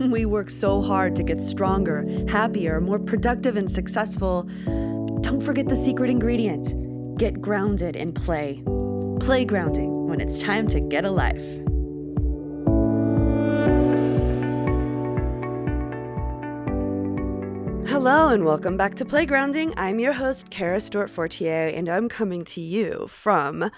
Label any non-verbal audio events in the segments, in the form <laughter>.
We work so hard to get stronger, happier, more productive, and successful. Don't forget the secret ingredient get grounded in play. Playgrounding when it's time to get a life. Hello and welcome back to Playgrounding. I'm your host, Kara Stewart Fortier, and I'm coming to you from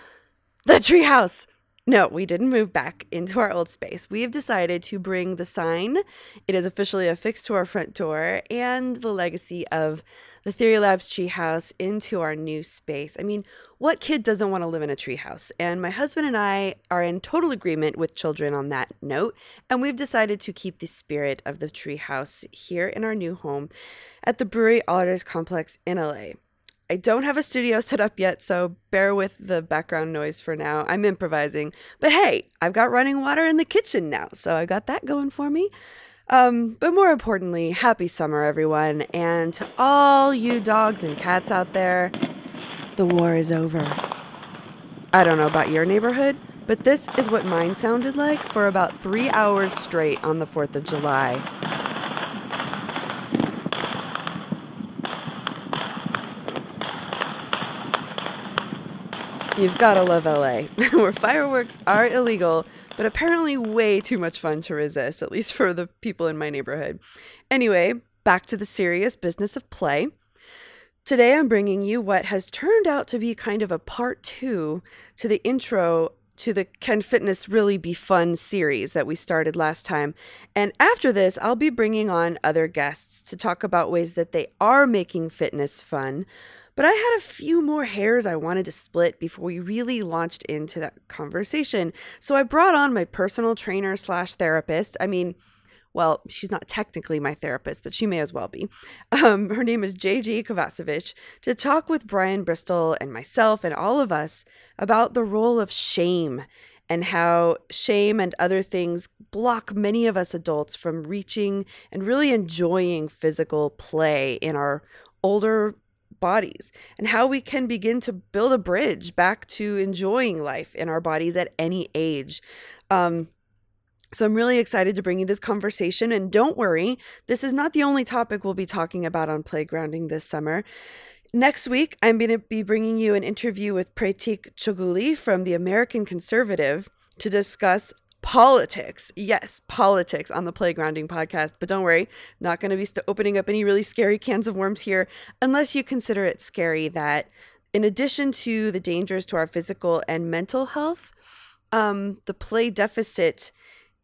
the treehouse. No, we didn't move back into our old space. We have decided to bring the sign. It is officially affixed to our front door and the legacy of the Theory Labs treehouse into our new space. I mean, what kid doesn't want to live in a treehouse? And my husband and I are in total agreement with children on that note, and we've decided to keep the spirit of the treehouse here in our new home at the Brewery Alders Complex in LA. I don't have a studio set up yet, so bear with the background noise for now. I'm improvising. But hey, I've got running water in the kitchen now, so I got that going for me. Um, but more importantly, happy summer, everyone. And to all you dogs and cats out there, the war is over. I don't know about your neighborhood, but this is what mine sounded like for about three hours straight on the 4th of July. You've gotta love LA, <laughs> where fireworks are illegal, but apparently way too much fun to resist, at least for the people in my neighborhood. Anyway, back to the serious business of play. Today I'm bringing you what has turned out to be kind of a part two to the intro to the Can Fitness Really Be Fun series that we started last time. And after this, I'll be bringing on other guests to talk about ways that they are making fitness fun but I had a few more hairs I wanted to split before we really launched into that conversation. So I brought on my personal trainer slash therapist. I mean, well, she's not technically my therapist, but she may as well be. <laughs> Um, her name is JJ Kovacevic to talk with Brian Bristol and myself and all of us about the role of shame and how shame and other things block many of us adults from reaching and really enjoying physical play in our older bodies and how we can begin to build a bridge back to enjoying life in our bodies at any age. Um, so I'm really excited to bring you this conversation. And don't worry, this is not the only topic we'll be talking about on Playgrounding this summer. Next week, I'm going to be bringing you an interview with Preetik Choguli from the American Conservative to discuss politics. Yes, politics on the Playgrounding podcast. But don't worry, not going to be st- opening up any really scary cans of worms here, unless you consider it scary that, in addition to the dangers to our physical and mental health, um, the play deficit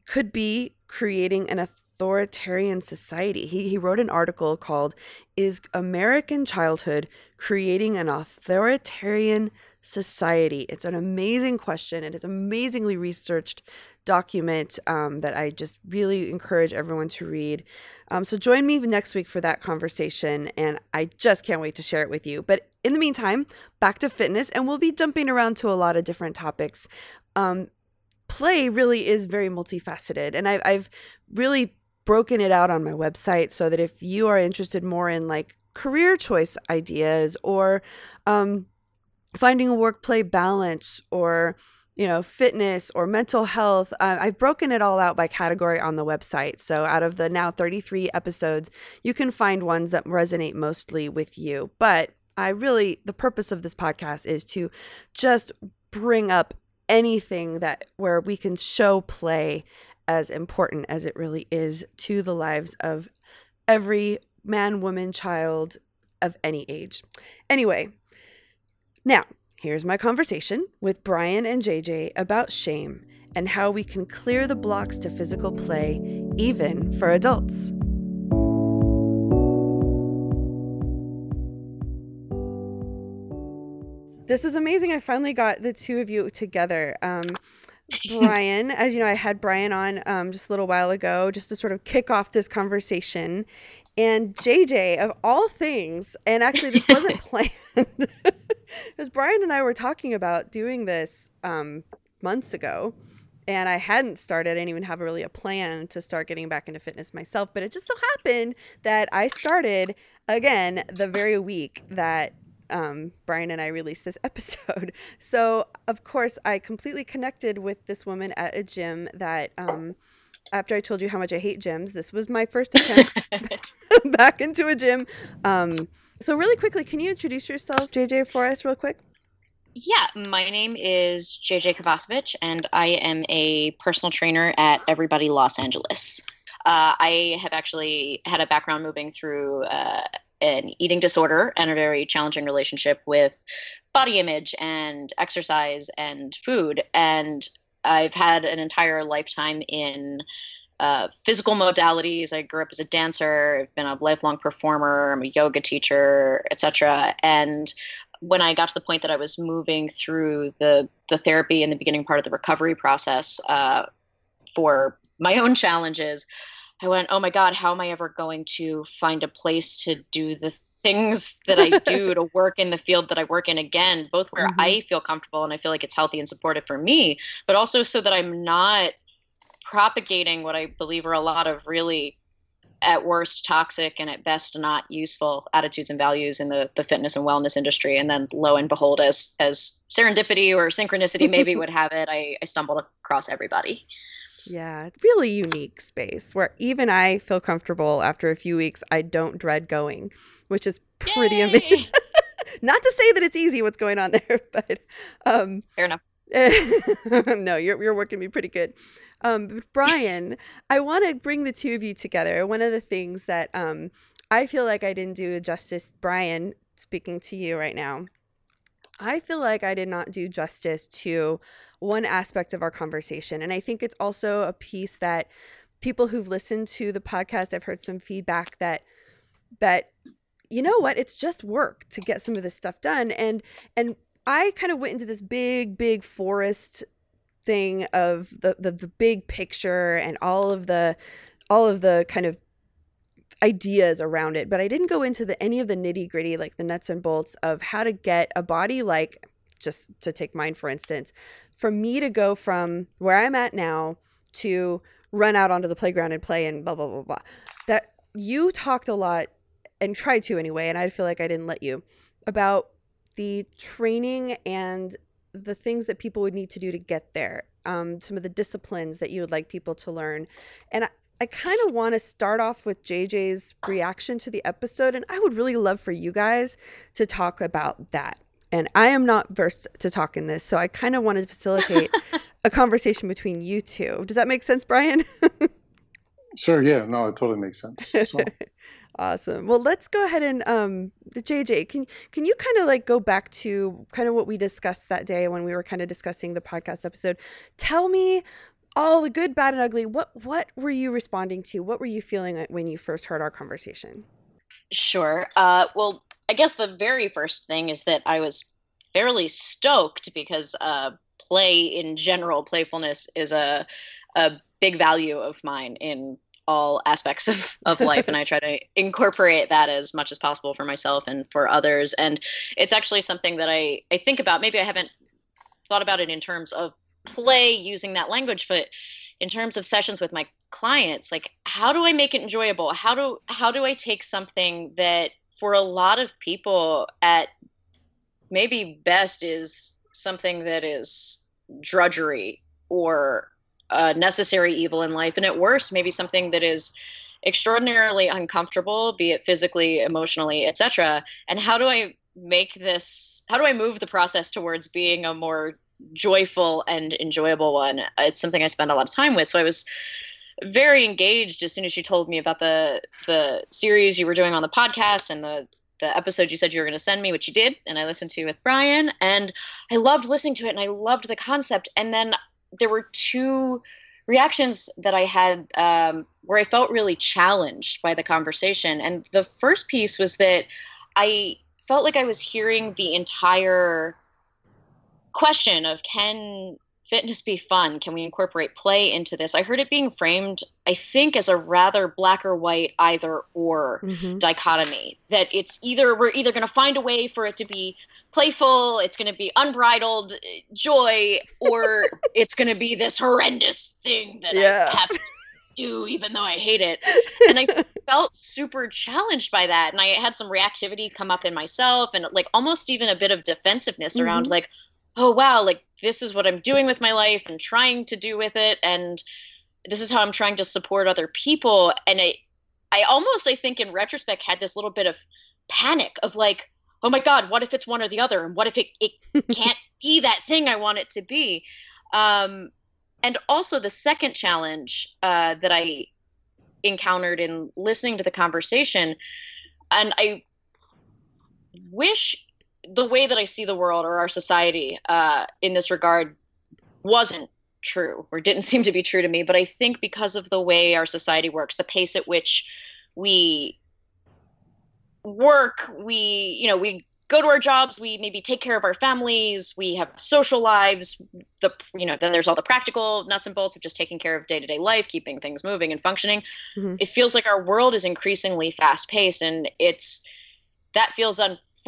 could be creating an authoritarian society. He, he wrote an article called Is American Childhood Creating an Authoritarian Society? It's an amazing question. It is amazingly researched document um, that I just really encourage everyone to read. Um, so join me next week for that conversation, and I just can't wait to share it with you. But in the meantime, back to fitness, and we'll be jumping around to a lot of different topics. Um, play really is very multifaceted, and I've, I've really broken it out on my website so that if you are interested more in like career choice ideas or um, finding a work play balance or you know, fitness or mental health. Uh, I've broken it all out by category on the website. So, out of the now 33 episodes, you can find ones that resonate mostly with you. But I really, the purpose of this podcast is to just bring up anything that where we can show play as important as it really is to the lives of every man, woman, child of any age. Anyway, now Here's my conversation with Brian and JJ about shame and how we can clear the blocks to physical play, even for adults. This is amazing. I finally got the two of you together. Um, <laughs> Brian, as you know, I had Brian on um, just a little while ago just to sort of kick off this conversation. And JJ, of all things, and actually, this wasn't <laughs> planned <laughs> because Brian and I were talking about doing this um, months ago, and I hadn't started. I didn't even have really a plan to start getting back into fitness myself. But it just so happened that I started again the very week that um, Brian and I released this <laughs> episode. So, of course, I completely connected with this woman at a gym that um, after I told you how much I hate gyms. This was my first attempt <laughs> back into a gym. Um, so, really quickly, can you introduce yourself, JJ, for us, real quick? Yeah, my name is JJ Kovacevic, and I am a personal trainer at Everybody Los Angeles. Uh, I have actually had a background moving through uh, an eating disorder and a very challenging relationship with body image and exercise and food. And I've had an entire lifetime in uh, physical modalities. I grew up as a dancer. I've been a lifelong performer. I'm a yoga teacher, etc. And when I got to the point that I was moving through the the therapy in the beginning part of the recovery process uh, for my own challenges, I went, "Oh my God, how am I ever going to find a place to do the things that I do to work in the field that I work in? Again, both where mm-hmm. I feel comfortable and I feel like it's healthy and supportive for me, but also so that I'm not propagating what I believe are a lot of really at worst toxic and at best not useful attitudes and values in the, the fitness and wellness industry. And then lo and behold as as serendipity or synchronicity maybe <laughs> would have it I, I stumbled across everybody yeah it's really unique space where even i feel comfortable after a few weeks i don't dread going which is pretty Yay! amazing <laughs> not to say that it's easy what's going on <laughs> there but um fair enough <laughs> no you're, you're working me pretty good um, Brian, I want to bring the two of you together. One of the things that um, I feel like I didn't do justice, Brian, speaking to you right now, I feel like I did not do justice to one aspect of our conversation. And I think it's also a piece that people who've listened to the podcast, I've heard some feedback that, that, you know what, it's just work to get some of this stuff done. And, and, I kind of went into this big, big forest thing of the, the the big picture and all of the all of the kind of ideas around it but i didn't go into the any of the nitty gritty like the nuts and bolts of how to get a body like just to take mine for instance for me to go from where i'm at now to run out onto the playground and play and blah blah blah blah that you talked a lot and tried to anyway and i feel like i didn't let you about the training and the things that people would need to do to get there, um, some of the disciplines that you would like people to learn. And I, I kind of want to start off with JJ's reaction to the episode, and I would really love for you guys to talk about that. And I am not versed to talk in this, so I kind of want to facilitate <laughs> a conversation between you two. Does that make sense, Brian? <laughs> sure. Yeah. No, it totally makes sense. So. <laughs> Awesome. Well, let's go ahead and um JJ, can can you kind of like go back to kind of what we discussed that day when we were kind of discussing the podcast episode? Tell me all the good, bad and ugly. What what were you responding to? What were you feeling when you first heard our conversation? Sure. Uh well, I guess the very first thing is that I was fairly stoked because uh play in general, playfulness is a a big value of mine in all aspects of, of life and i try to incorporate that as much as possible for myself and for others and it's actually something that i i think about maybe i haven't thought about it in terms of play using that language but in terms of sessions with my clients like how do i make it enjoyable how do how do i take something that for a lot of people at maybe best is something that is drudgery or a necessary evil in life, and at worst, maybe something that is extraordinarily uncomfortable, be it physically, emotionally, etc. And how do I make this? How do I move the process towards being a more joyful and enjoyable one? It's something I spend a lot of time with. So I was very engaged as soon as you told me about the the series you were doing on the podcast and the the episode you said you were going to send me, which you did, and I listened to with Brian, and I loved listening to it, and I loved the concept. And then there were two reactions that I had um, where I felt really challenged by the conversation. And the first piece was that I felt like I was hearing the entire question of can fitness be fun? Can we incorporate play into this? I heard it being framed, I think, as a rather black or white either or mm-hmm. dichotomy. That it's either we're either going to find a way for it to be playful, it's going to be unbridled joy, or <laughs> it's going to be this horrendous thing that yeah. I have to do, even though I hate it. <laughs> And I felt super challenged by that. And I had some reactivity come up in myself and like almost even a bit of defensiveness mm-hmm. around like, oh wow like this is what i'm doing with my life and trying to do with it and this is how I'm trying to support other people. And I, I almost, I think in retrospect, had this little bit of panic of like, oh my God, what if it's one or the other? And what if it, it <laughs> can't be that thing I want it to be? Um, and also the second challenge uh, that I encountered in listening to the conversation, and I wish the way that I see the world or our society uh, in this regard wasn't true or didn't <laughs> seem to be true to me. But I think because of the way our society works, the pace at which we work, we, you know, we go to our jobs, we maybe take care of our families, we have social lives, the you know, then there's all the practical nuts and bolts of just taking care of day-to-day life, keeping things moving and functioning. Mm-hmm. It feels like our world is increasingly fast-paced and it's that feels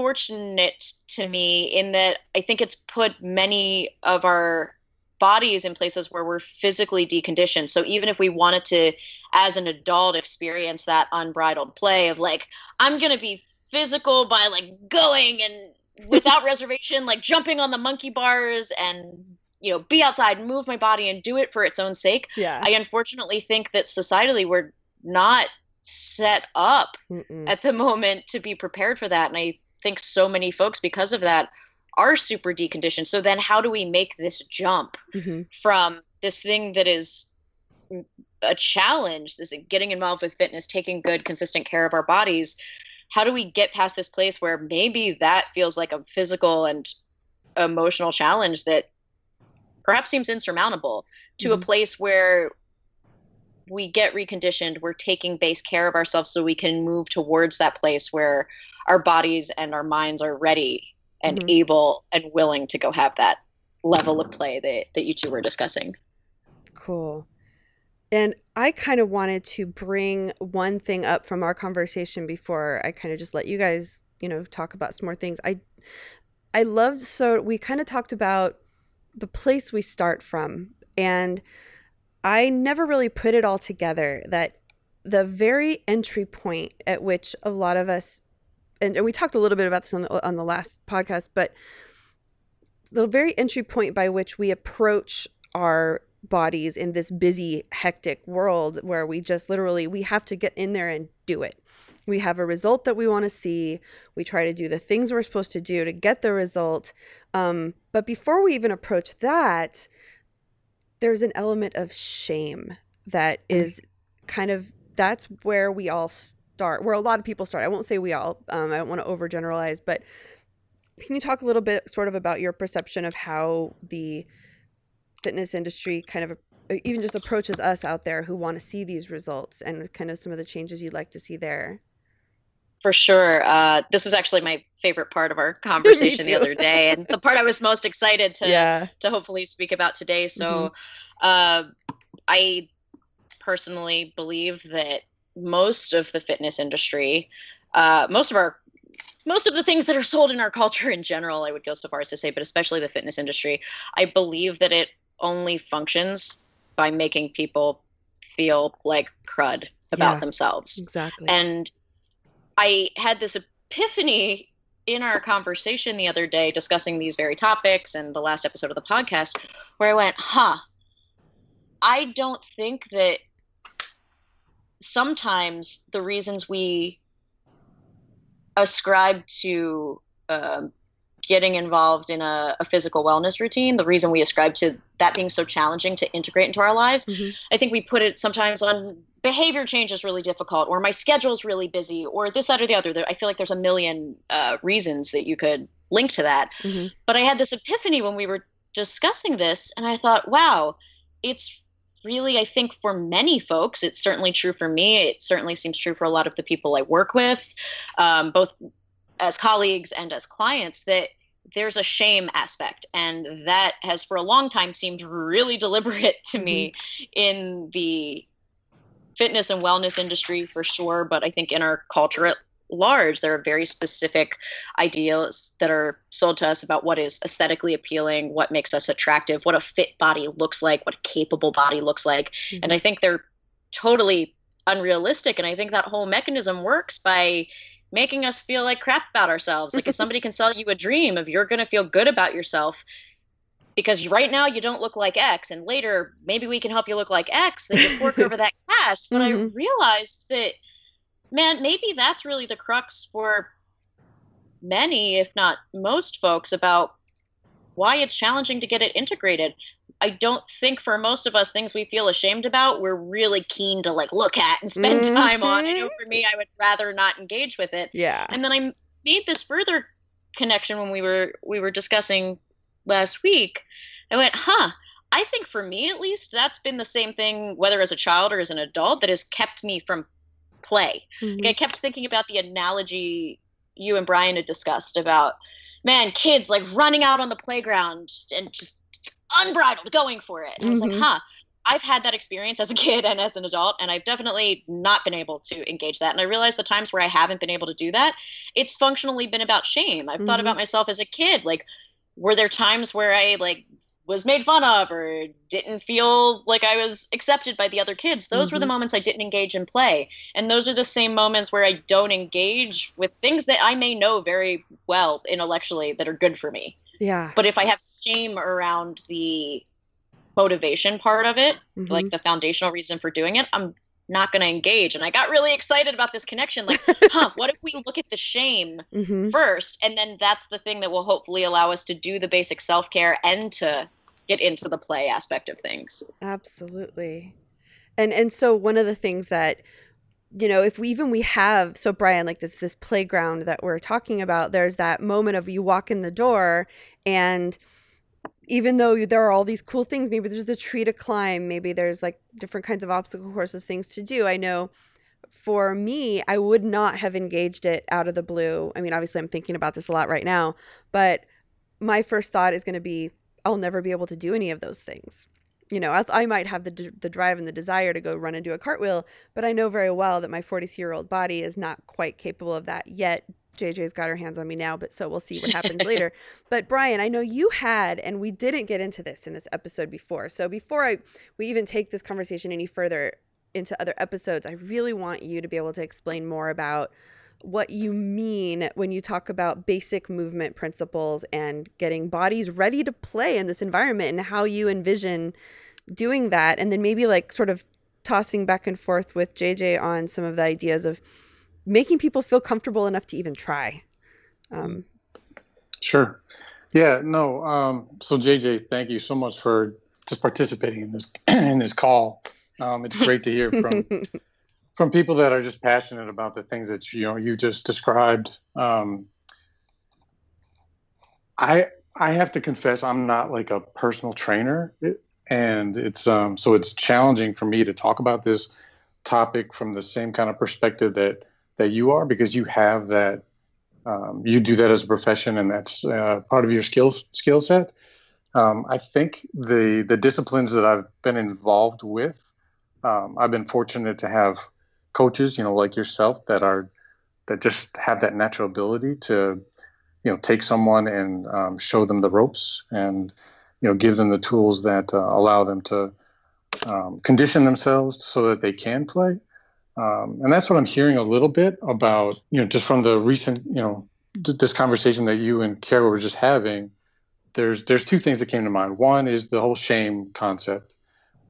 unfortunate to me in that I think it's put many of our bodies in places where we're physically deconditioned. So even if we wanted to, as an adult, experience that unbridled play of like, I'm going to be physical by like going and <laughs> without reservation, like jumping on the monkey bars and you know be outside and move my body and do it for its own sake yeah i unfortunately think that societally we're not set up Mm-mm. at the moment to be prepared for that and i think so many folks because of that are super deconditioned. So then how do we make this jump mm-hmm. from this thing that is a challenge, this getting involved with fitness, taking good, consistent care of our bodies? How do we get past this place where maybe that feels like a physical and emotional challenge that perhaps seems insurmountable to mm-hmm. a place where we get reconditioned we're taking base care of ourselves so we can move towards that place where our bodies and our minds are ready and mm-hmm. able and willing to go have that level of play that, that you two were discussing. Cool. And I kind of wanted to bring one thing up from our conversation before I kind of just let you guys, you know, talk about some more things. I I loved so we kind of talked about the place we start from and I never really put it all together that the very entry point at which a lot of us and, and we talked a little bit about this on the, on the last podcast, but the very entry point by which we approach our bodies in this busy hectic world where we just literally we have to get in there and do it. We have a result that we want to see. We try to do the things we're supposed to do to get the result. Um, but before we even approach that there's an element of shame that mm. kind of that's where we all start, where a lot of people start. I won't say we all, um, I don't want to overgeneralize, but can you talk a little bit sort of about your perception of how the fitness industry kind of uh, even just approaches us out there who want to see these results and kind of some of the changes you'd like to see there? For sure. Uh, this was actually my favorite part of our <laughs> conversation the other day, and the part I was most excited to yeah. to hopefully speak about today. So, mm-hmm. uh, I personally believe that most of the fitness industry, uh, most of our most of the things that are sold in our culture in general, I would go so far as to say, but especially the fitness industry, I believe that it only functions by making people feel like crud about yeah, themselves. Exactly. And I had this epiphany in our conversation the other day discussing these very topics and the last episode of the podcast where I went, huh, I don't think that sometimes the reasons we ascribe to uh, getting involved in a, a, physical wellness routine, the reason we ascribe to that being so challenging to integrate into our lives, mm-hmm. I think we put it sometimes on behavior change is really difficult, or my schedule is really busy, or this, that, or the other. I feel like there's a million uh, reasons that you could link to that. Mm-hmm. But I had this epiphany when we were discussing this, and I thought, wow, it's really, I think for many folks, it's certainly true for me. It certainly seems true for a lot of the people I work with, um, both as colleagues and as clients, that there's a shame aspect. And that has for a long time seemed really <laughs> deliberate to mm-hmm. me in the fitness and wellness industry for sure, but I think in our culture at large. There are very specific ideals that are sold to us about what is aesthetically appealing, what makes us attractive, what a fit body looks like, what a capable body looks like. Mm-hmm. And I think they're totally unrealistic. And I think that whole mechanism works by making us feel like crap about ourselves. Like if somebody can sell you a dream of you're going to feel good about yourself, because right now you don't look like X, and later maybe we can help you look like X. Then you fork over that <laughs> cash. But mm-hmm. I realized that, man, maybe that's really the crux for many, if not most folks, about why it's challenging to get it integrated. I don't think for most of us things we feel ashamed about, we're really keen to like look at and spend mm-hmm. time on. I know for me, I would rather not engage with it. Yeah. And then I made this further connection when we were we were discussing last week. I went, huh. I think for me at least, that's been the same thing, whether as a child or as an adult, that has kept me from play. Mm-hmm. Like I kept thinking about the analogy you and Brian had discussed about, man, kids like running out on the playground and just unbridled going for it. And I was like, mm-hmm. huh. I've had that experience as a kid and as an adult, and I've definitely not been able to engage that. And I realized the times where I haven't been able to do that, it's functionally been about shame. I've mm-hmm. thought about myself as a kid. Like, were there times where I like was made fun of or didn't feel like I was accepted by the other kids. Those mm-hmm. were the mm-hmm. moments I didn't engage in play. And those are the same moments where I don't engage with things that I may know very well intellectually that are good for me. Yeah. But if I have shame around the motivation part of it, mm-hmm. like the foundational reason for doing it, I'm not going to engage. And I got really excited about this connection. Like, <laughs> huh, what if we look at the shame mm-hmm. first? And then that's the thing that will hopefully allow us to do the basic self care and to get into the play aspect of things. Absolutely. And and so one of the things that you know, if we even we have so Brian like this this playground that we're talking about, there's that moment of you walk in the door and even though there are all these cool things, maybe there's the tree to climb, maybe there's like different kinds of obstacle courses, things to do. I know for me, I would not have engaged it out of the blue. I mean, obviously, I'm thinking about this a lot right now, but my first thought is going to be, I'll never be able to do any of those things. You know, I, I might have the, the drive and the desire to go run and do a cartwheel, but I know very well that my 42 year old body is not quite capable of that yet JJ's got her hands on me now, but so we'll see what <laughs> happens later. But Brian, I know you had, and we didn't get into this in this episode before. So before I we even take this conversation any further into other episodes, I really want you to be able to explain more about what you mean when you talk about basic movement principles and getting bodies ready to play in this environment and how you envision doing that and then maybe like sort of tossing back and forth with JJ on some of the ideas of making people feel comfortable enough to even try. Um, sure. Yeah. No. Um, so JJ, thank you so much for just participating in this <clears throat> in this call. Um, it's great to hear <laughs> from from people that are just passionate about the things that you know you just described. Um, I I have to confess I'm not like a personal trainer, and it's um, so it's challenging for me to talk about this topic from the same kind of perspective that that you are because you have that um, you do that as a profession and that's uh, part of your skill skill set. Um, I think the the disciplines that I've been involved with, um, I've been fortunate to have coaches, you know, like yourself, that are that just have that natural ability to, you know, take someone and um, show them the ropes and, you know, give them the tools that uh, allow them to um, condition themselves so that they can play. Um, and that's what I'm hearing a little bit about, you know, just from the recent, you know, this conversation that you and Kara were just having. There's there's two things that came to mind. One is the whole shame concept,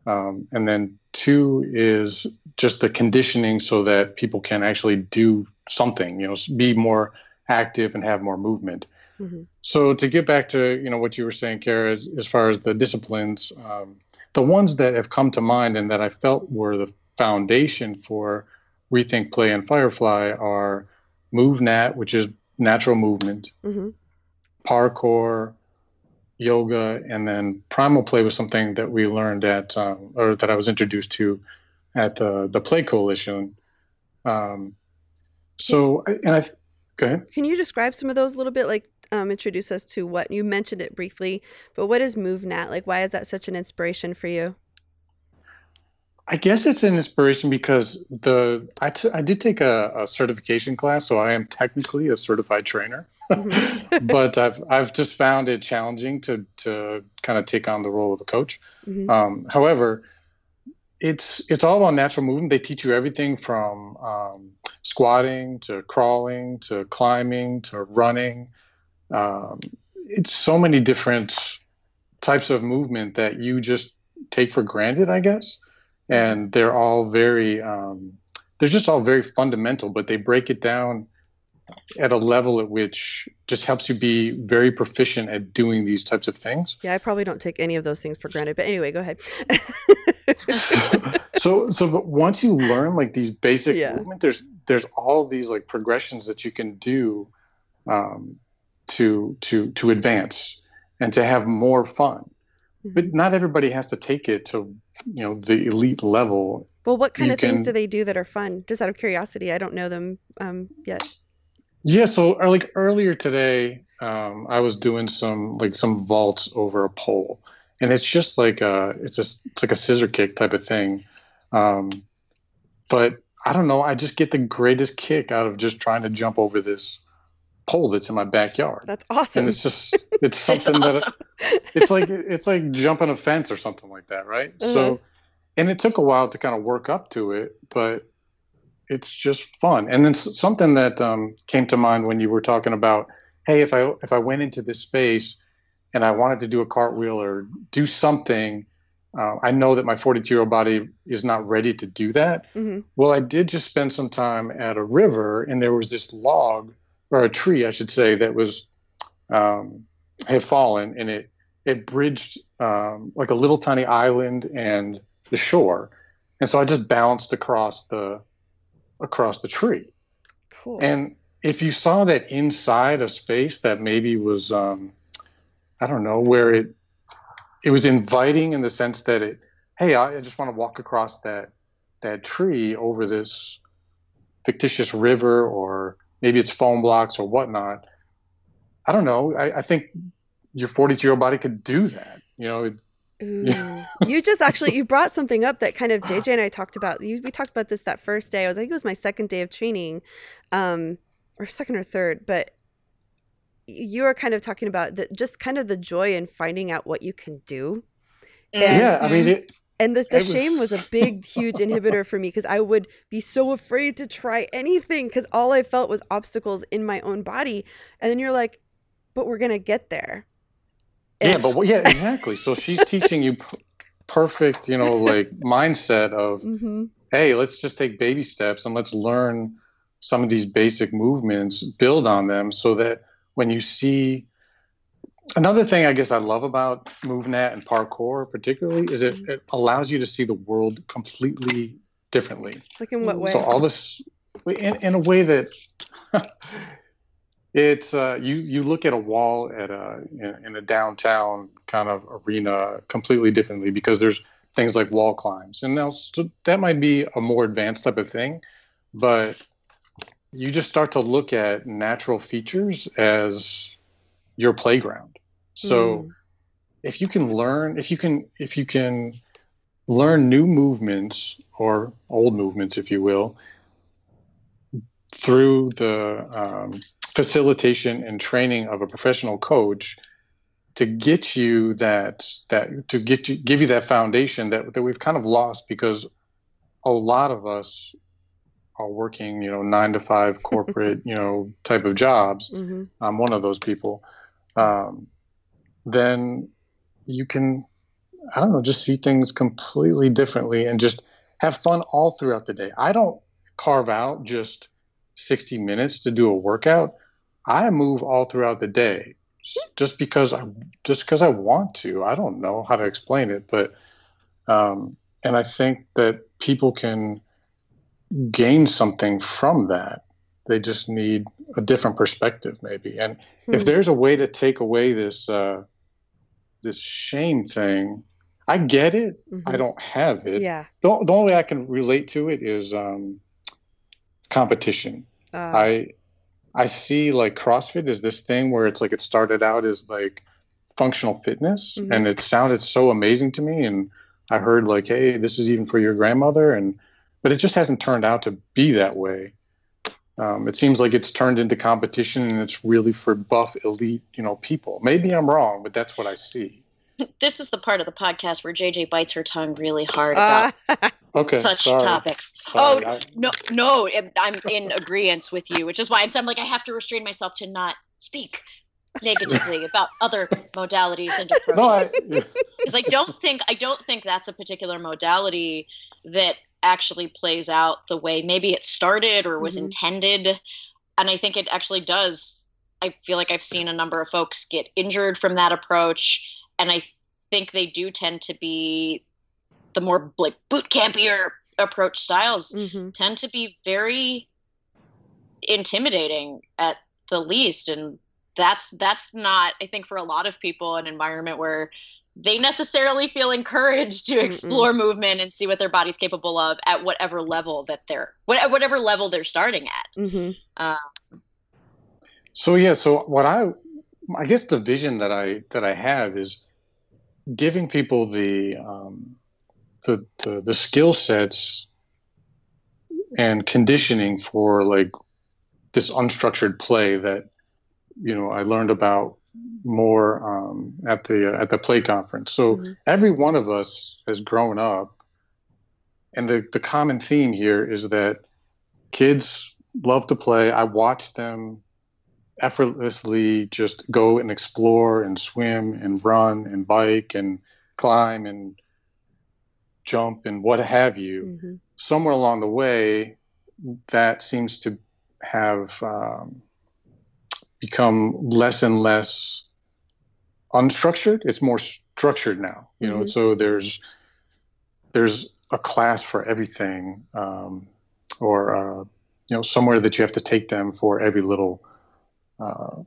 um, and then two is just the conditioning so that people can actually do something, you know, be more active and have more movement. Mm-hmm. So to get back to you know what you were saying, Kara, as, as far as the disciplines, um, the ones that have come to mind and that I felt were the foundation for Rethink Play and Firefly are MovNat, which is natural movement, mm-hmm. parkour, yoga, and then primal play was something that we learned at, um, or that I was introduced to at the, the Play Coalition. Um, so, and I, go ahead. Can you describe some of those a little bit? Like, um, introduce us to what you mentioned it briefly, but what is MovNat? Like, why is that such an inspiration for you? I guess it's an inspiration because the I, t- I did take a, a certification class, so I am technically a certified trainer. Mm-hmm. <laughs> <laughs> but I've I've just found it challenging to to kind of take on the role of a coach. Mm-hmm. Um, however, it's it's all about natural movement. They teach you everything from um, squatting to crawling to climbing to running. Um, it's so many different types of movement that you just take for granted, I guess. And they're all very, um, they're just all very fundamental, but they break it down at a level at which just helps you be very proficient at doing these types of things. Yeah, I probably don't take any of those things for granted. But anyway, go ahead. so, so, but once you learn like these basic Yeah. movement, there's there's all these like progressions that you can do um, to to to advance and to have more fun. But not everybody has to take it to you know the elite level. well, what kind you of things do they do that are fun? Just out of curiosity, I don't know them um, yet. Yeah, so uh, like earlier today, um, I was doing some like some vaults over a pole, and it's just like a it's just it's like a scissor kick type of thing, um, but I don't know. I just get the greatest kick out of just trying to jump over this pole that's in my backyard, That's awesome. and it's just <laughs> it's It's something that awesome. it's like it's like jumping a fence or something like that, right? Uh-huh. So, and it took a while to kind of work up to it, but it's just fun. And then something that um, came to mind when you were talking about, hey, if I if I went into this space and I wanted to do a cartwheel or do something, uh, I know that my 42 year old body is not ready to do that. hmm Well, I did just spend some time at a river, and there was this log or a tree, I should say, that was um, had fallen, and it it bridged um, like a little tiny island and the shore, and so I just bounced across the across the tree. Cool. And if you saw that inside a space that maybe was, um, I don't know, where it it was inviting in the sense that it, hey, I I just want to walk across that that tree over this fictitious river, or maybe it's foam blocks or whatnot. I don't know. I, I think your 42 year old body could do that. You know, it- Ooh. <laughs> you just actually you brought something up that kind of JJ and I talked about. You, we talked about this that first day. I was I think it was my second day of training, um, or second or third. But you were kind of talking about the, just kind of the joy in finding out what you can do. And- yeah. I mean, it, And the, the was- shame was a big, huge inhibitor for me because I would be so afraid to try anything because all I felt was obstacles in my own body. And then you're like, but we're going to get there. yeah, but what- yeah, exactly. So she's teaching you p- perfect, you know, like <laughs> mindset of Mhm. hey, let's just take baby steps and let's learn some of these basic movements, build on them so that when you see another thing I guess I love about MovNat and parkour particularly is it, it allows you to see the world completely differently. Like in what way? So all this in, in a way that <laughs> it's uh, you you look at a wall at a in, in a downtown kind of arena completely differently because there's things like wall climbs and now that might be a more advanced type of thing, but you just start to look at natural features as your playground. So Mm. if you can learn if you can if you can learn new movements or old movements if you will through the um, facilitation and training of a professional coach to get you that that to get you give you that foundation that, that we've kind of lost because a lot of us are working you know nine to five <laughs> corporate you know type of jobs Mhm. I'm one of those people, um, then you can, I don't know, just see things completely differently and just have fun all throughout the day. I don't carve out just 60 minutes to do a workout. I move all throughout the day just because I just because I want to. I don't know how to explain it, but um, and I think that people can gain something from that. They just need a different perspective, maybe. And if Hmm. there's a way to take away this uh, this shame thing, I get it. Mhm. I don't have it. Yeah. The, the only way I can relate to it is um, competition. Uh, I I see like CrossFit is this thing where it's like it started out as like functional fitness, Mhm. and it sounded so amazing to me. And I heard like, hey, this is even for your grandmother, and but it just hasn't turned out to be that way. Um, it seems like it's turned into competition, and it's really for buff elite, you know, people. Maybe I'm wrong, but that's what I see. This is the part of the podcast where JJ bites her tongue really hard about uh, <laughs> Okay, such sorry. topics. Sorry, oh I- no, no, I'm in agreement with you, which is why I'm, I'm like I have to restrain myself to not speak negatively <laughs> about other modalities and approaches. Because no, I, <laughs> I don't think I don't think that's a particular modality that actually plays out the way maybe it started or was mm-hmm. intended. And I think it actually does. I feel like I've seen a number of folks get injured from that approach. And I think they do tend to be the more like boot campier approach styles mm-hmm. tend to be very intimidating at the least. And that's that's not, I think, for a lot of people an environment where they necessarily feel encouraged to explore Mm-mm. movement and see what their body's capable of at whatever level that they're whatever level they're starting at. Mm-hmm. Um, so yeah, so what I I guess the vision that I that I have is giving people the um, the the, the skill sets and conditioning for like this unstructured play that you know I learned about more um, at the uh, at the play conference. So mm-hmm. every one of us has grown up, and the the common theme here is that kids love to play. I watch them effortlessly just go and explore and swim and run and bike and climb and jump and what have you. Mm-hmm. Somewhere along the way, that seems to have um, become less and less unstructured. It's more structured now. You know, mm-hmm. so there's there's a class for everything, um, or uh, you know, somewhere that you have to take them for every little. Uh,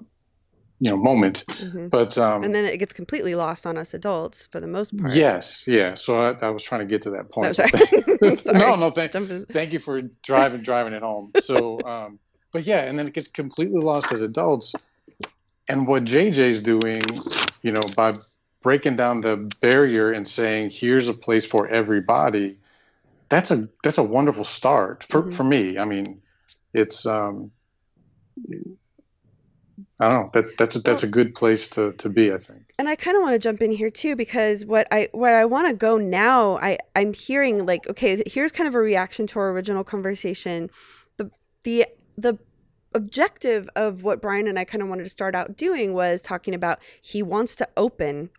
you know moment mm-hmm. but um, and then it gets completely lost on us adults for the most part yes yeah so i, I was trying to get to that point <laughs> <laughs> no no thank, thank you for driving driving it home so um, but yeah, and then it gets completely lost as adults. And what JJ's doing, you know, by breaking down the barrier and saying, here's a place for everybody, that's a that's a wonderful start for, mm-hmm. for me. I mean, it's um I don't know. That that's a, that's a good place to, to be, I think. And I kind of want to jump in here too because what I where I want to go now, I I'm hearing like okay, here's kind of a reaction to our original conversation. The the the objective of what Brian and I kind of wanted to start out doing was talking about he wants to open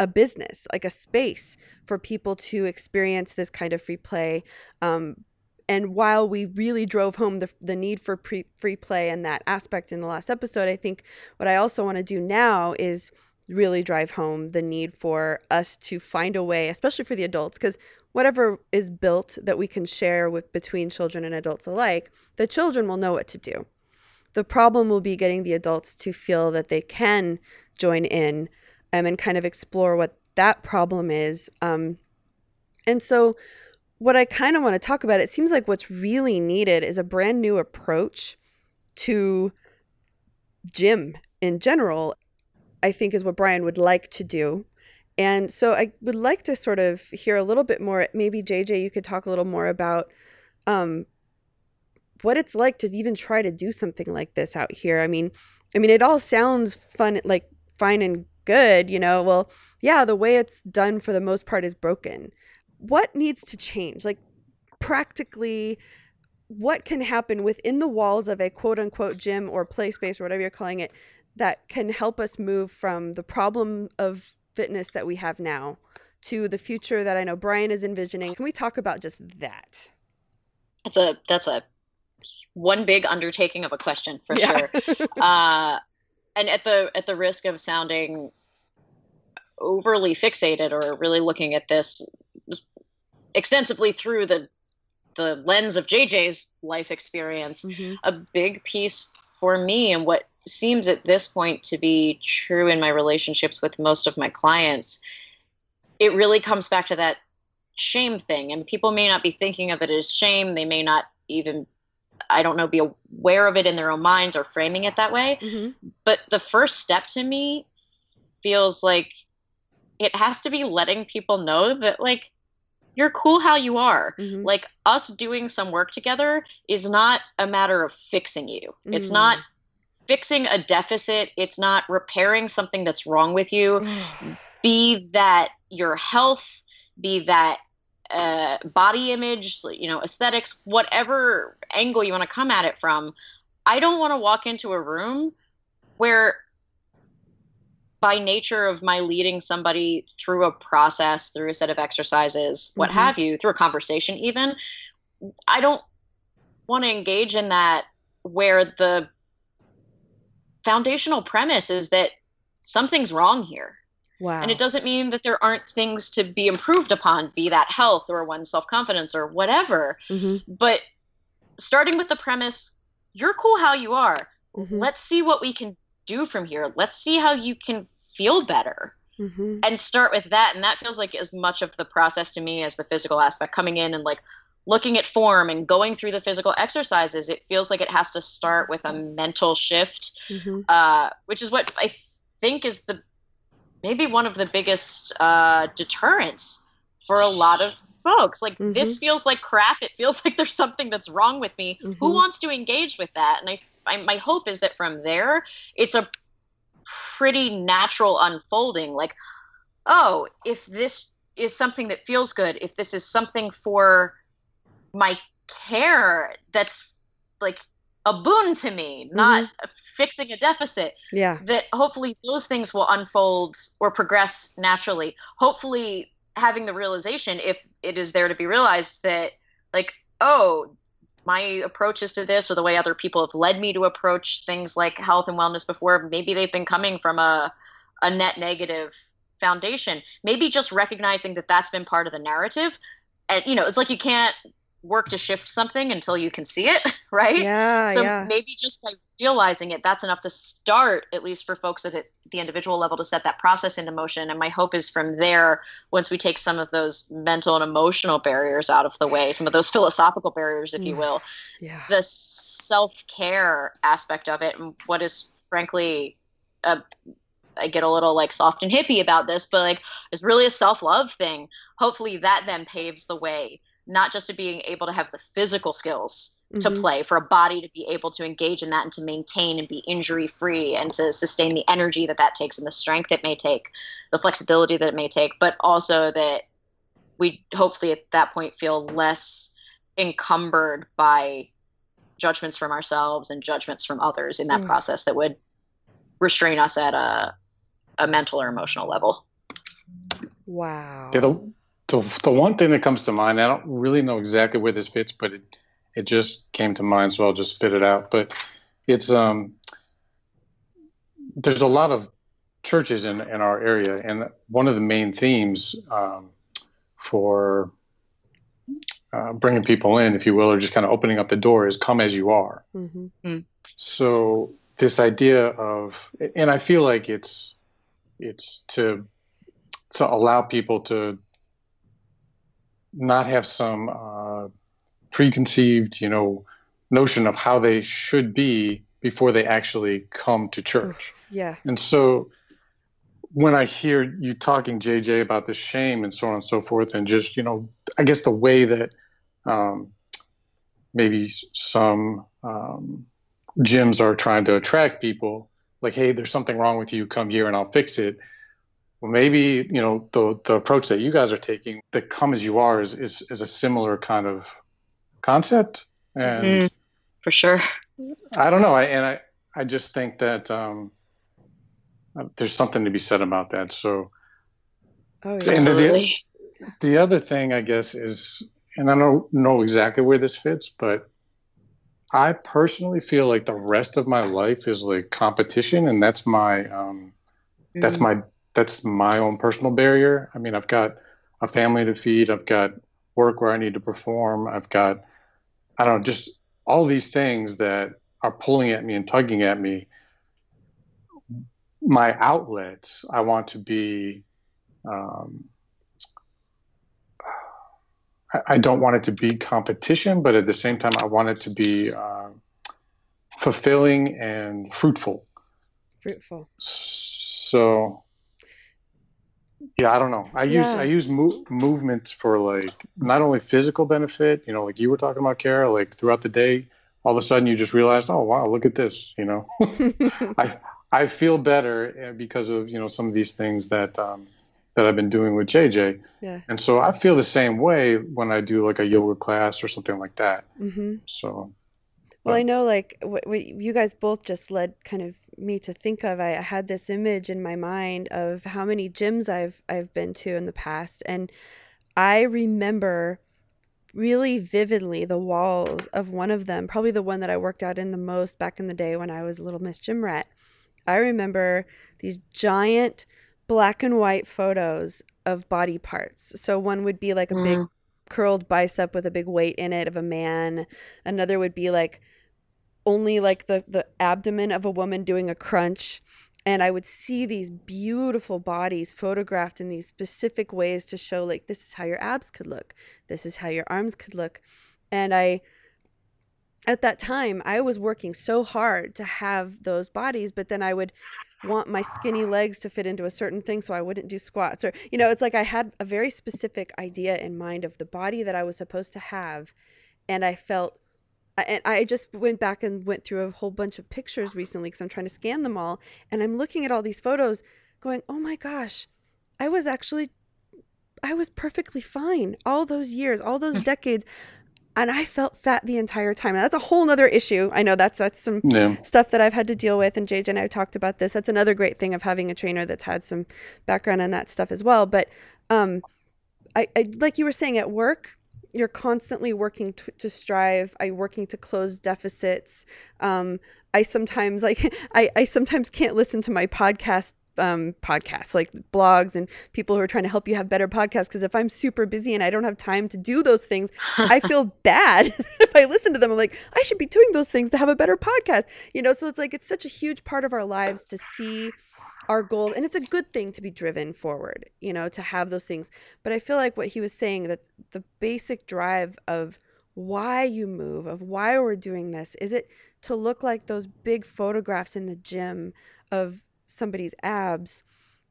a business, like a space for people to experience this kind of free play. Um, and while we really drove home the, the need for pre- free play and that aspect in the last episode, I think what I also want to do now is really drive home the need for us to find a way, especially for the adults, because whatever is built that we can share with between children and adults alike, the children will know what to do. The problem will be getting the adults to feel that they can join in um, and kind of explore what that problem is. Um, and so, what I kind of want to talk about, it seems like what's really needed is a brand new approach to gym in general, I think is what Brian would like to do. And so I would like to sort of hear a little bit more. Maybe JJ, you could talk a little more about um, what it's like to even try to do something like this out here. I mean, I mean, it all sounds fun, like fine and good, you know. Well, yeah, the way it's done for the most part is broken. What needs to change? Like, practically, what can happen within the walls of a quote unquote gym or play space or whatever you're calling it that can help us move from the problem of fitness that we have now to the future that I know Brian is envisioning? Can we talk about just that? That's a that's a one big undertaking of a question for yeah. sure. <laughs> uh, and at the at the risk of sounding overly fixated or really looking at this extensively through the the lens of JJ's life experience, mm-hmm. a big piece for me and what seems at this point to be true in my relationships with most of my clients, it really comes back to that shame thing. And people may not be thinking of it as shame. They may not even I don't know, be aware of it in their own minds or framing it that way. Mm-hmm. But the first step to me feels like it has to be letting people know that, like, you're cool how you are. Mm-hmm. Like, us doing some work together is not a matter of fixing you, mm-hmm. it's not fixing a deficit, it's not repairing something that's wrong with you. <sighs> be that your health, be that uh, body image, you know, aesthetics, whatever angle you want to come at it from. I don't want to walk into a room where by nature of my leading somebody through a process, through a set of exercises, what Mhm. have you, through a conversation, even, I don't want to engage in that where the foundational premise is that something's wrong here. Wow. And it doesn't mean that there aren't things to be improved upon, be that health or one's self confidence or whatever. hmm But starting with the premise, you're cool how you are. hmm Let's see what we can do from here. Let's see how you can feel better hmm and start with that. And that feels like as much of the process to me as the physical aspect coming in and like looking at form and going through the physical exercises. It feels like it has to start with a mental shift hmm uh, which is what I think is the maybe one of the biggest uh, deterrents for a lot of folks. Like this feels like crap. It feels like there's something that's wrong with me. Who Mhm. wants to engage with that? And I, I, my hope is that from there, it's a pretty natural unfolding. Like, oh, if this is something that feels good, if this is something for my care that's like a boon to me, not mm-hmm. fixing a deficit, Yeah. that hopefully those things will unfold or progress naturally. Hopefully, having the realization, if it is there to be realized, that like, oh, my approaches to this or the way other people have led me to approach things like health and wellness before, maybe they've been coming from a, a net negative foundation. Maybe just recognizing that that's been part of the narrative. And, you know, it's like you can't work to shift something until you can see it, <laughs> right? Yeah. so yeah. maybe just by realizing it that's enough to start at least for folks at the individual level to set that process into motion and my hope is from there once we take some of those mental and emotional barriers out of the way some of those <laughs> philosophical barriers if you mm, will Yeah. the self-care aspect of it and what is frankly a I get a little like soft and hippie about this, but like it's really a self-love thing. Hopefully that then paves the way, not just to being able to have the physical skills to Mhm. play, for a body to be able to engage in that and to maintain and be injury-free and to sustain the energy that that takes and the strength it may take, the flexibility that it may take, but also that we hopefully at that point feel less encumbered by judgments from ourselves and judgments from others in that Mm. process that would restrain us at a a mental or emotional level. Wow. Yeah, the, the the one thing that comes to mind, I don't really know exactly where this fits, but it it just came to mind, so I'll just fit it out. But it's um there's a lot of churches in in our area, and one of the main themes um, for uh, bringing people in, if you will, or just kind of opening up the door, is come as you are. hmm So this idea of, and I feel like it's it's to to allow people to not have some uh, preconceived, you know, notion of how they should be before they actually come to church. Yeah. And so when I hear you talking, JJ, about the shame and so on and so forth, and just, you know, I guess the way that um, maybe some um, gyms are trying to attract people, like, hey, there's something wrong with you, come here and I'll fix it. Well, maybe, you know, the, the approach that you guys are taking, that come as you are, is, is, is a similar kind of concept. And Mm, for sure. I don't know. I, and I, I just think that um, there's something to be said about that. So Oh yeah. the- Absolutely. the other thing, I guess, is, and I don't know exactly where this fits, but I personally feel like the rest of my life is like competition, and that's my um, that's Mm. my that's my own personal barrier. I mean, I've got a family to feed, I've got work where I need to perform, I've got I don't know, just all these things that are pulling at me and tugging at me. My outlets, I want to be. Um, I, I don't want it to be competition, but at the same time, I want it to be uh, fulfilling and fruitful. Fruitful. So, yeah, I don't know. I use I use mo- movement for like not only physical benefit, you know, like you were talking about, Kara. Like throughout the day, all of a sudden you just realized, oh wow, look at this. You know, <laughs> I I feel better uh, because of you know some of these things that um, that I've been doing with JJ, yeah. and so I feel the same way when I do like a yoga class or something like that. mm-hmm. So Well, I know like what, what you guys both just led kind of me to think of. I had this image in my mind of how many gyms I've I've been to in the past, and I remember really vividly the walls of one of them, probably the one that I worked out in the most back in the day when I was Little Miss Gym Rat. I remember these giant black and white photos of body parts. So one would be like a mm. big curled bicep with a big weight in it of a man. Another would be like only like the the abdomen of a woman doing a crunch. And I would see these beautiful bodies photographed in these specific ways to show like this is how your abs could look, this is how your arms could look. And I at that time I was working so hard to have those bodies, but then I would want my skinny legs to fit into a certain thing so I wouldn't do squats or you know, it's like I had a very specific idea in mind of the body that I was supposed to have. And I felt and I just went back and went through a whole bunch of pictures recently because I'm trying to scan them all. And I'm looking at all these photos going, oh my gosh, I was actually, I was perfectly fine all those years, all those decades. And I felt fat the entire time. And that's a whole nother issue. I know that's that's some yeah. stuff that I've had to deal with. And JJ and I have talked about this. That's another great thing of having a trainer that's had some background in that stuff as well. But um, I, I like you were saying at work, you're constantly working to, to strive i working to close deficits. Um, i sometimes like <laughs> I, I sometimes can't listen to my podcast um, podcasts like blogs and people who are trying to help you have better podcasts because if i'm super busy and i don't have time to do those things i <laughs> feel bad <laughs> if i listen to them. I'm like i should be doing those things to have a better podcast you know? So it's like it's such a huge part of our lives to see our goal and it's a good thing to be driven forward you know to have those things. But i feel like what he was saying that the basic drive of why you move of why we're doing this is it to look like those big photographs in the gym of somebody's abs?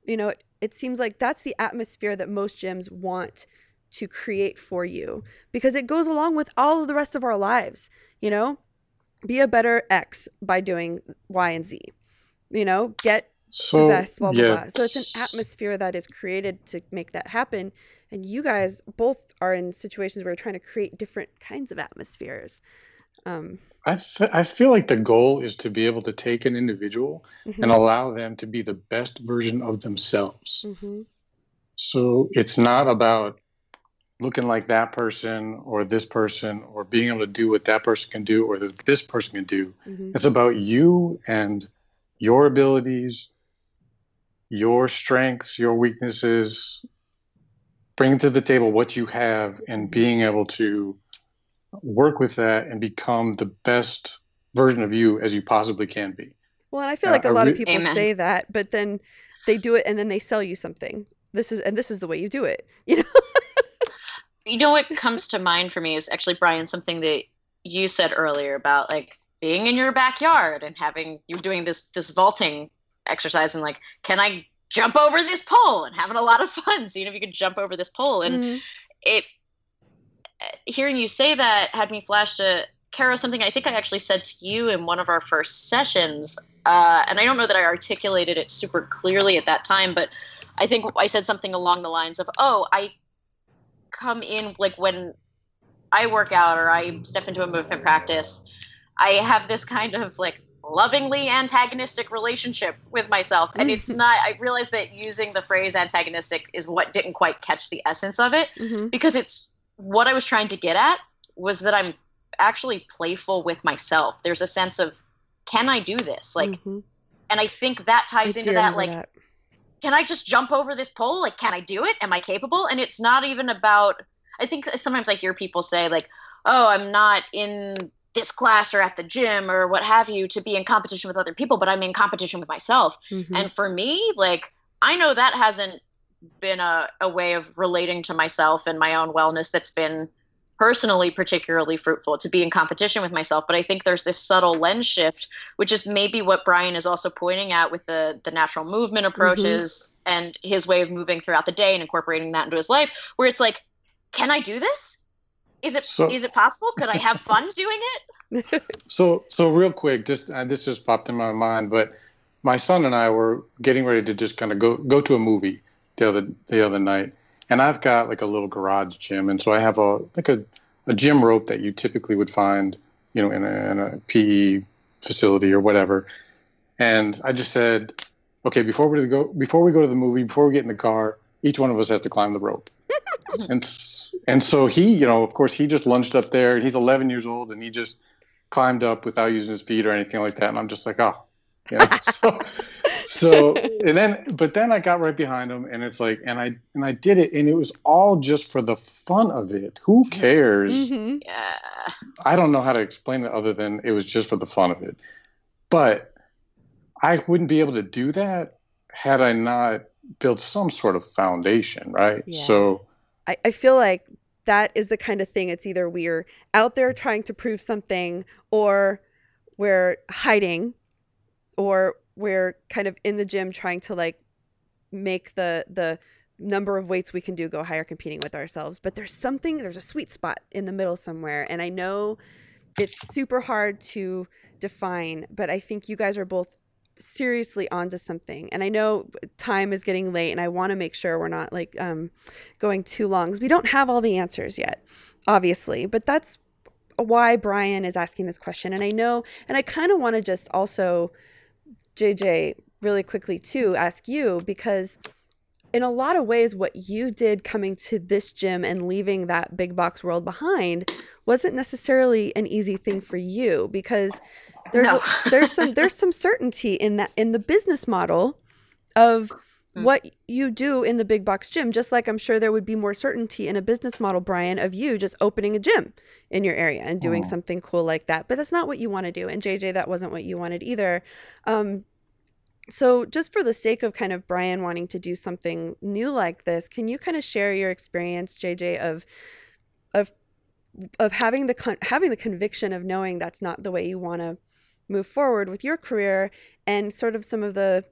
You know it, it seems like that's the atmosphere that most gyms want to create for you because it goes along with all of the rest of our lives you know? Be a better x by doing y and z you know? Get so, the best, blah, blah, yeah. blah. So it's an atmosphere that is created to make that happen. And you guys both are in situations where you're trying to create different kinds of atmospheres. Um, I, f- I feel like the goal is to be able to take an individual mm-hmm. and allow them to be the best version of themselves. Mm-hmm. So it's not about looking like that person or this person or being able to do what that person can do or that this person can do. Mm-hmm. It's about you and your abilities your strengths, your weaknesses, bring to the table what you have, and being able to work with that and become the best version of you as you possibly can be. Well, and I feel uh, like a lot re- of people Amen. say that, but then they do it and then they sell you something. This is and this is the way you do it. <laughs> You know. you know what comes to mind for me is actually Brian something that you said earlier about like being in your backyard and having you doing this this vaulting exercise and like, can I jump over this pole and having a lot of fun, seeing if you could jump over this pole. And mm-hmm. it, hearing you say that had me flash to Kara something I think I actually said to you in one of our first sessions. Uh, and I don't know that I articulated it super clearly at that time, but I think I said something along the lines of, oh, I come in like when I work out or I step into a movement practice, I have this kind of like lovingly antagonistic relationship with myself. And it's not, I realize that using the phrase antagonistic is what didn't quite catch the essence of it mm-hmm. because it's what I was trying to get at was that I'm actually playful with myself. There's a sense of, can I do this? Like, mm-hmm. and I think that ties I into that. Like, that. can I just jump over this pole? Like, can I do it? Am I capable? And it's not even about, I think sometimes I hear people say, like, oh, I'm not in this class or at the gym or what have you to be in competition with other people, but I'm in competition with myself. Mm-hmm. And for me, like, I know that hasn't been a, a way of relating to myself and my own wellness that's been personally particularly fruitful to be in competition with myself but i think there's this subtle lens shift which is maybe what brian is also pointing at with the the natural movement approaches mm-hmm. and his way of moving throughout the day and incorporating that into his life where it's like can i do this is it so, is it possible? Could I have fun doing it? <laughs> so so real quick, just uh, this just popped in my mind, but my son and I were getting ready to just kind of go go to a movie the other the other night, and I've got like a little garage gym, and so I have a like a a gym rope that you typically would find you know, in a, in a PE facility or whatever. And I just said, okay, before we go, before we go to the movie, before we get in the car, each one of us has to climb the rope. And and so he, you know, of course, he just lunged up there. He's 11 years old, and he just climbed up without using his feet or anything like that. And I'm just like, oh, you <laughs> know. so so and then, but then I got right behind him, and it's like, and I and I did it, and it was all just for the fun of it. Who cares? Mm-hmm. Yeah. I don't know how to explain it other than it was just for the fun of it. But I wouldn't be able to do that had I not built some sort of foundation, right? Yeah. So I, I feel like that is the kind of thing it's either we're out there trying to prove something or we're hiding or we're kind of in the gym trying to like make the the number of weights we can do go higher competing with ourselves but there's something there's a sweet spot in the middle somewhere and i know it's super hard to define but i think you guys are both seriously onto something. And I know time is getting late and I want to make sure we're not like um, going too long because we don't have all the answers yet, obviously. But that's why Brian is asking this question. And I know, and I kind of want to just also, JJ, really quickly too, ask you because in a lot of ways, what you did coming to this gym and leaving that big box world behind wasn't necessarily an easy thing for you because there's no. a, there's some <laughs> there's some certainty in that in the business model of mm. what you do in the big box gym just like i'm sure there would be more certainty in a business model brian of you just opening a gym in your area and doing oh. something cool like that but that's not what you want to do and jj that wasn't what you wanted either um, so just for the sake of kind of brian wanting to do something new like this can you kind of share your experience jj of of of having the con- having the conviction of knowing that's not the way you want to move forward with your career and sort of some of the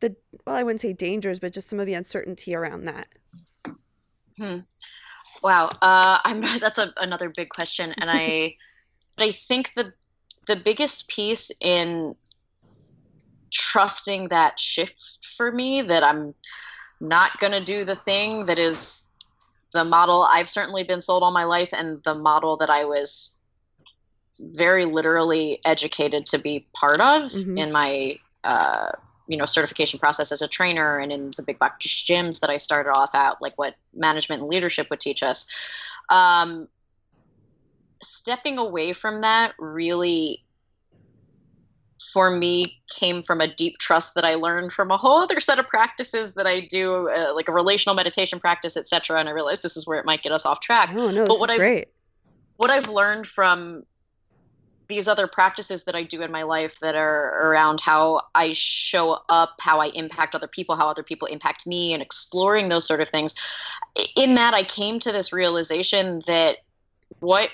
the well i wouldn't say dangers but just some of the uncertainty around that. Hmm. wow. Uh, i'm <laughs> that's a, another big question. And i <laughs> i think the the biggest piece in trusting that shift for me that i'm not going to do the thing that is the model I've certainly been sold all my life and the model that I was very literally educated to be part of mm-hmm. in my uh, you know certification process as a trainer and in the big box gyms that I started off at, like what management and leadership would teach us. Um, stepping away from that really for me came from a deep trust that I learned from a whole other set of practices that I do, uh, like a relational meditation practice, etc. And I realized this is where it might get us off track. Oh no, but what I've. What I've learned from these other practices that I do in my life that are around how I show up, how I impact other people, how other people impact me, and exploring those sort of things. In that, I came to this realization that what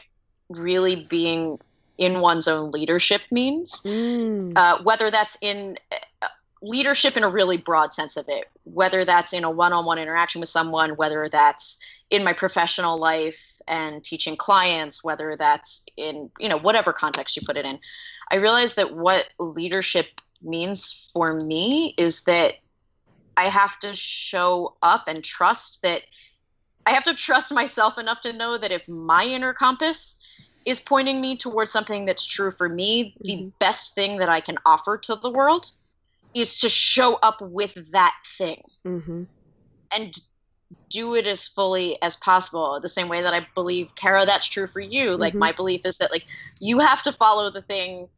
really being in one's own leadership means, mm. uh, whether that's in uh, leadership in a really broad sense of it, whether that's in a one on one interaction with someone, whether that's in my professional life and teaching clients whether that's in you know whatever context you put it in i realized that what leadership means for me is that i have to show up and trust that i have to trust myself enough to know that if my inner compass is pointing me towards something that's true for me mm-hmm. the best thing that i can offer to the world is to show up with that thing mm-hmm. and do it as fully as possible the same way that i believe kara that's true for you like mm-hmm. my belief is that like you have to follow the thing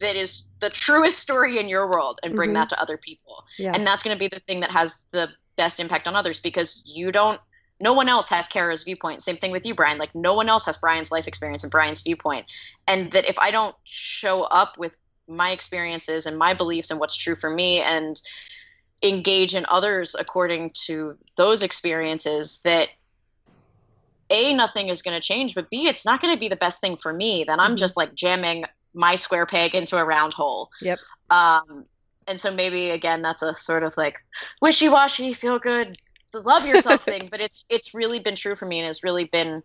that is the truest story in your world and bring mm-hmm. that to other people yeah. and that's going to be the thing that has the best impact on others because you don't no one else has kara's viewpoint same thing with you brian like no one else has brian's life experience and brian's viewpoint and that if i don't show up with my experiences and my beliefs and what's true for me and engage in others according to those experiences that a nothing is going to change but b it's not going to be the best thing for me then i'm mm-hmm. just like jamming my square peg into a round hole. Yep. Um and so maybe again that's a sort of like wishy-washy feel good love yourself <laughs> thing but it's it's really been true for me and has really been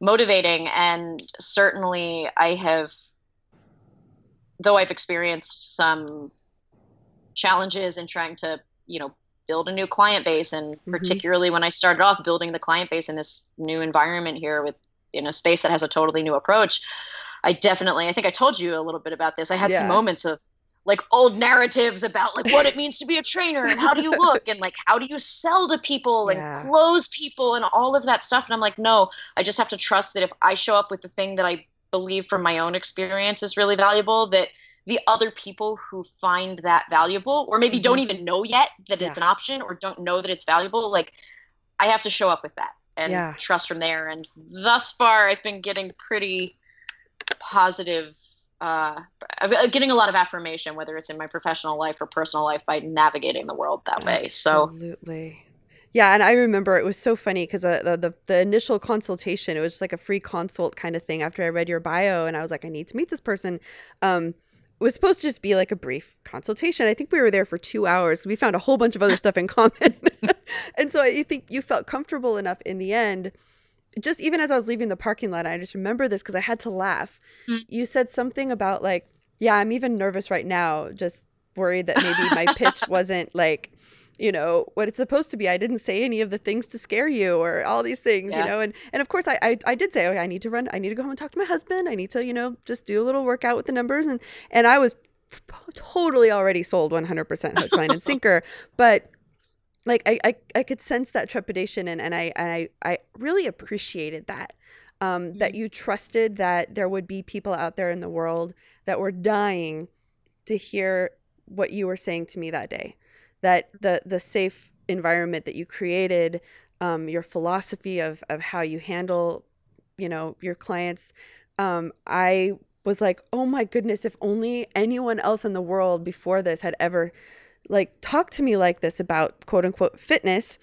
motivating. And certainly i have though i've experienced some challenges in trying to you know build a new client base and mm-hmm. particularly when i started off building the client base in this new environment here with in a space that has a totally new approach I definitely, I think I told you a little bit about this. I had Yeah. some moments of like old narratives about like what it means to be a trainer and how do you look and like how do you sell to people and Yeah. close people and all of that stuff. And I'm like, no, I just have to trust that if I show up with the thing that I believe from my own experience is really valuable, that the other people who find that valuable or maybe don't even know yet that it's Mm-hmm. An option or don't know that it's valuable, like I have to show up with that and Yeah. trust from there. And thus far, I've been getting pretty positive. Uh, I've getting a lot of affirmation, whether it's in my professional life or personal life, by navigating the world that way. So Absolutely. Yeah, and I remember it was so funny because uh, the, the the initial consultation it was just like a free consult kind of thing. After I read your bio, and I was like, I need to meet this person. Um, it was supposed to just be like a brief consultation. I think we were there for two hours. We found a whole bunch of other stuff in common, <laughs> and so I think you felt comfortable enough in the end. Just even as I was leaving the parking lot, I just remember this because I had to laugh. Mm. You said something about like, yeah, I'm even nervous right now, just worried that maybe my pitch <laughs> wasn't like you know what it's supposed to be. I didn't say any of the things to scare you or all these things Yeah. you know and and of course I, I i did say okay i need to run i need to go home and talk to my husband. I need to you know just do a little workout with the numbers. And and i was totally already sold 100% hook line and sinker. <laughs> But like I, I i could sense that trepidation and and i and i i really appreciated that um that you trusted that there would be people out there in the world that were dying to hear what you were saying to me that day that the the safe environment that you created um, your philosophy of of how you handle you know your clients um, i was like oh my goodness if only anyone else in the world before this had ever like talked to me like this about quote unquote fitness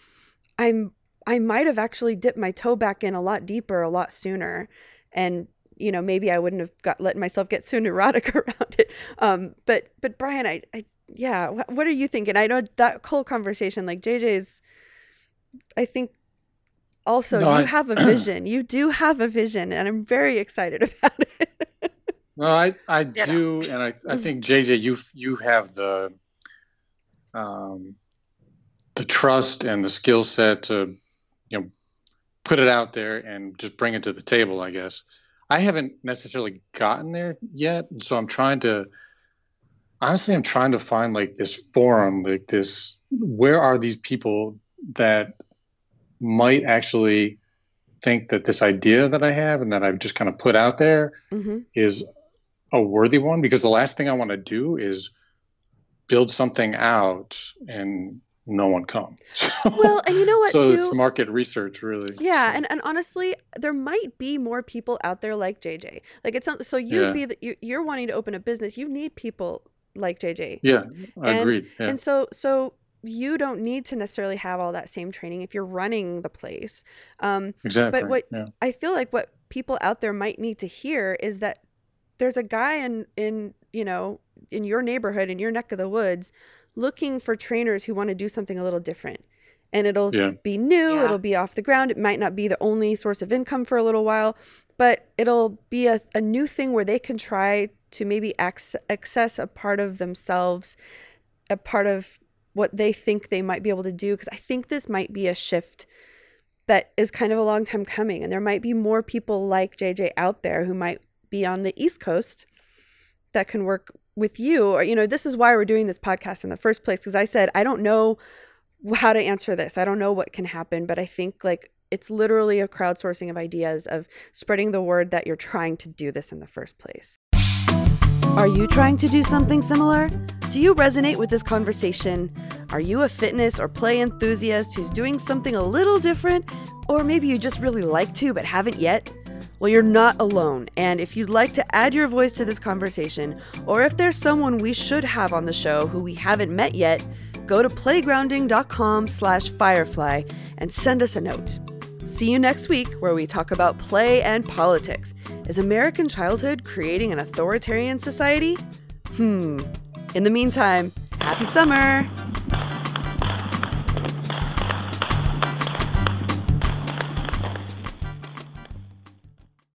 i'm i might have actually dipped my toe back in a lot deeper a lot sooner. And you know maybe i wouldn't have got let myself get <laughs> so neurotic <laughs> around it. Um but but brian i, I yeah what are you thinking i know that whole conversation like jj's i think also No, you I- have a <clears throat> vision you do have a vision and i'm very excited <laughs> about it No, I I Ditto. do, and I I think JJ, you you have the um the trust and the skill set to you know put it out there and just bring it to the table. I guess I haven't necessarily gotten there yet, so I'm trying to. Honestly, I'm trying to find like this forum, like this. Where are these people that might actually think that this idea that I have and that I've just kind of put out there hmm is a worthy one because the last thing I want to do is build something out and no one come. <laughs> So, well and you know what so too it's market research really. Yeah, So, and, and honestly, there might be more people out there like JJ. Like it's so you'd Yeah. be the, you, you're wanting to open a business. You need people like JJ, yeah, I and- agreed. Yeah. and so so you don't need to necessarily have all that same training if you're running the place. Um, exactly. But what- yeah. I feel like what people out there might need to hear is that there's a guy in in you know in your neighborhood in your neck of the woods looking for trainers who want to do something a little different and it'll Yeah. be new Yeah. it'll be off the ground it might not be the only source of income for a little while but it'll be a, a new thing where they can try to maybe ac- access a part of themselves a part of what they think they might be able to do because i think this might be a shift that is kind of a long time coming and there might be more people like jj out there who might be on the east coast that can work with you or you know this is why we're doing this podcast in the first place because i said i don't know how to answer this. I don't know what can happen but i think like it's literally a crowdsourcing of ideas of spreading the word that you're trying to do this in the first place are you trying to do something similar? Do you resonate with this conversation? Are you a fitness or play enthusiast who's doing something a little different? Or maybe you just really like to but haven't yet? Well, you're not alone. And if you'd like to add your voice to this conversation, or if there's someone we should have on the show who we haven't met yet, go to playgrounding.com slash firefly and send us a note. See you next week where we talk about play and politics. Is American childhood creating an authoritarian society? Hmm. In the meantime, happy summer!